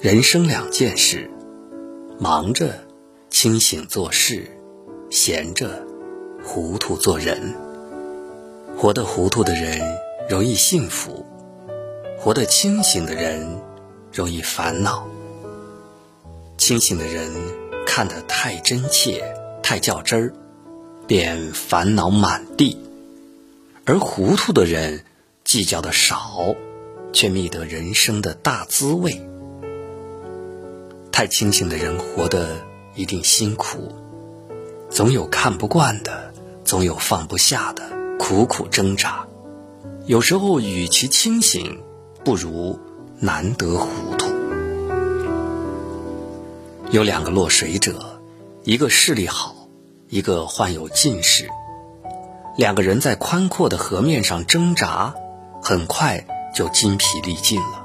人生两件事：忙着清醒做事，闲着糊涂做人。活得糊涂的人容易幸福，活得清醒的人容易烦恼。清醒的人看得太真切、太较真儿，便烦恼满地；而糊涂的人计较的少，却觅得人生的大滋味。太清醒的人活得一定辛苦，总有看不惯的，总有放不下的，苦苦挣扎。有时候，与其清醒，不如难得糊涂。有两个落水者，一个视力好，一个患有近视。两个人在宽阔的河面上挣扎，很快就筋疲力尽了。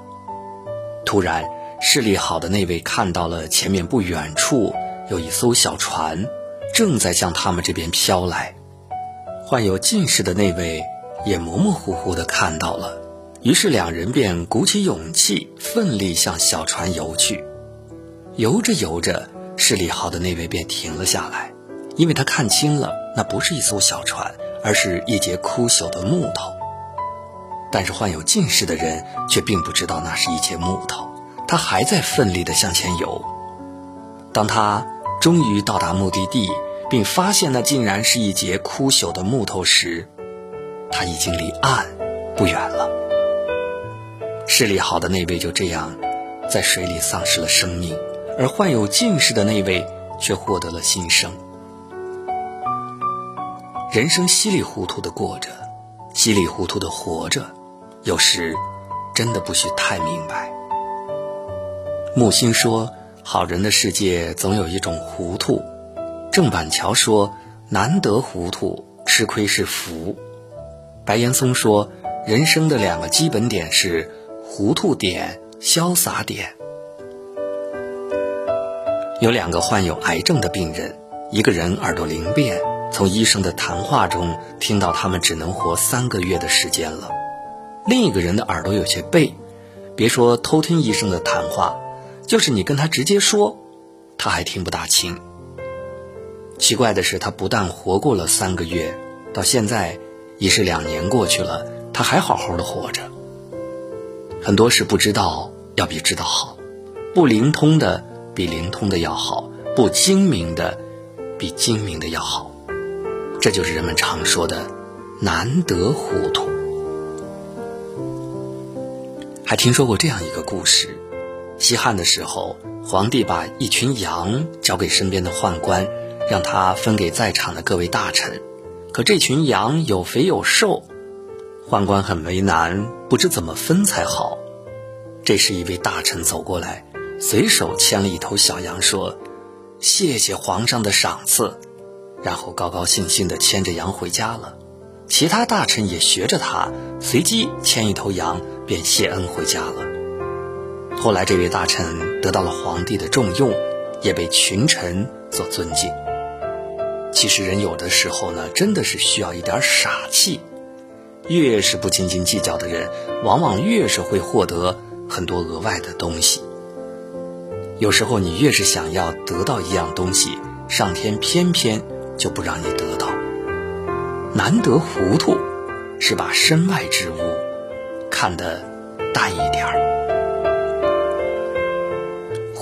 突然，视力好的那位看到了前面不远处有一艘小船，正在向他们这边飘来。患有近视的那位也模模糊糊地看到了，于是两人便鼓起勇气，奋力向小船游去。游着游着，视力好的那位便停了下来，因为他看清了，那不是一艘小船，而是一节枯朽的木头。但是患有近视的人却并不知道那是一节木头。他还在奋力地向前游。当他终于到达目的地，并发现那竟然是一截枯朽的木头时，他已经离岸不远了。视力好的那位就这样在水里丧失了生命，而患有近视的那位却获得了新生。人生稀里糊涂的过着，稀里糊涂的活着，有时真的不需太明白。木心说：“好人的世界总有一种糊涂。”郑板桥说：“难得糊涂，吃亏是福。”白岩松说：“人生的两个基本点是糊涂点、潇洒点。”有两个患有癌症的病人，一个人耳朵灵便，从医生的谈话中听到他们只能活三个月的时间了；另一个人的耳朵有些背，别说偷听医生的谈话。就是你跟他直接说，他还听不大清。奇怪的是，他不但活过了三个月，到现在已是两年过去了，他还好好的活着。很多事不知道要比知道好，不灵通的比灵通的要好，不精明的比精明的要好。这就是人们常说的“难得糊涂”。还听说过这样一个故事。西汉的时候，皇帝把一群羊交给身边的宦官，让他分给在场的各位大臣。可这群羊有肥有瘦，宦官很为难，不知怎么分才好。这时，一位大臣走过来，随手牵了一头小羊，说：“谢谢皇上的赏赐。”然后高高兴兴地牵着羊回家了。其他大臣也学着他，随即牵一头羊，便谢恩回家了。后来，这位大臣得到了皇帝的重用，也被群臣所尊敬。其实，人有的时候呢，真的是需要一点傻气。越是不斤斤计较的人，往往越是会获得很多额外的东西。有时候，你越是想要得到一样东西，上天偏偏就不让你得到。难得糊涂，是把身外之物看得淡一点儿。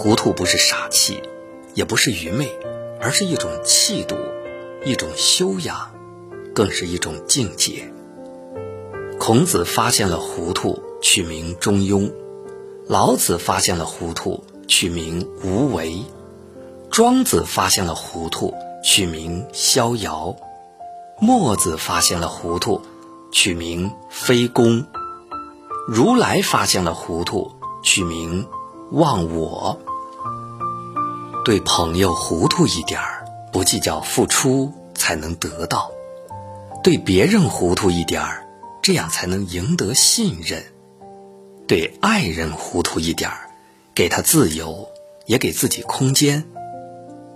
糊涂不是傻气，也不是愚昧，而是一种气度，一种修养，更是一种境界。孔子发现了糊涂，取名中庸；老子发现了糊涂，取名无为；庄子发现了糊涂，取名逍遥；墨子发现了糊涂，取名非攻；如来发现了糊涂，取名忘我。对朋友糊涂一点儿，不计较付出才能得到；对别人糊涂一点儿，这样才能赢得信任；对爱人糊涂一点儿，给他自由，也给自己空间；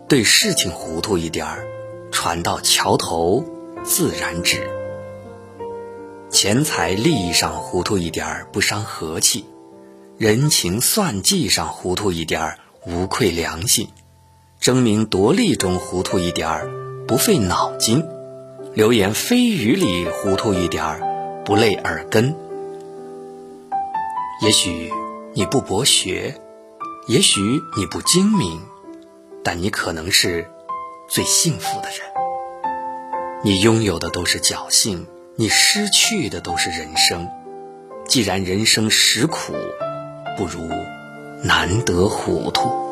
对事情糊涂一点儿，船到桥头自然直。钱财利益上糊涂一点儿，不伤和气；人情算计上糊涂一点儿，无愧良心；争名夺利中糊涂一点儿，不费脑筋；流言蜚语里糊涂一点儿，不累耳根。也许你不博学，也许你不精明，但你可能是最幸福的人。你拥有的都是侥幸，你失去的都是人生。既然人生实苦，不如难得糊涂。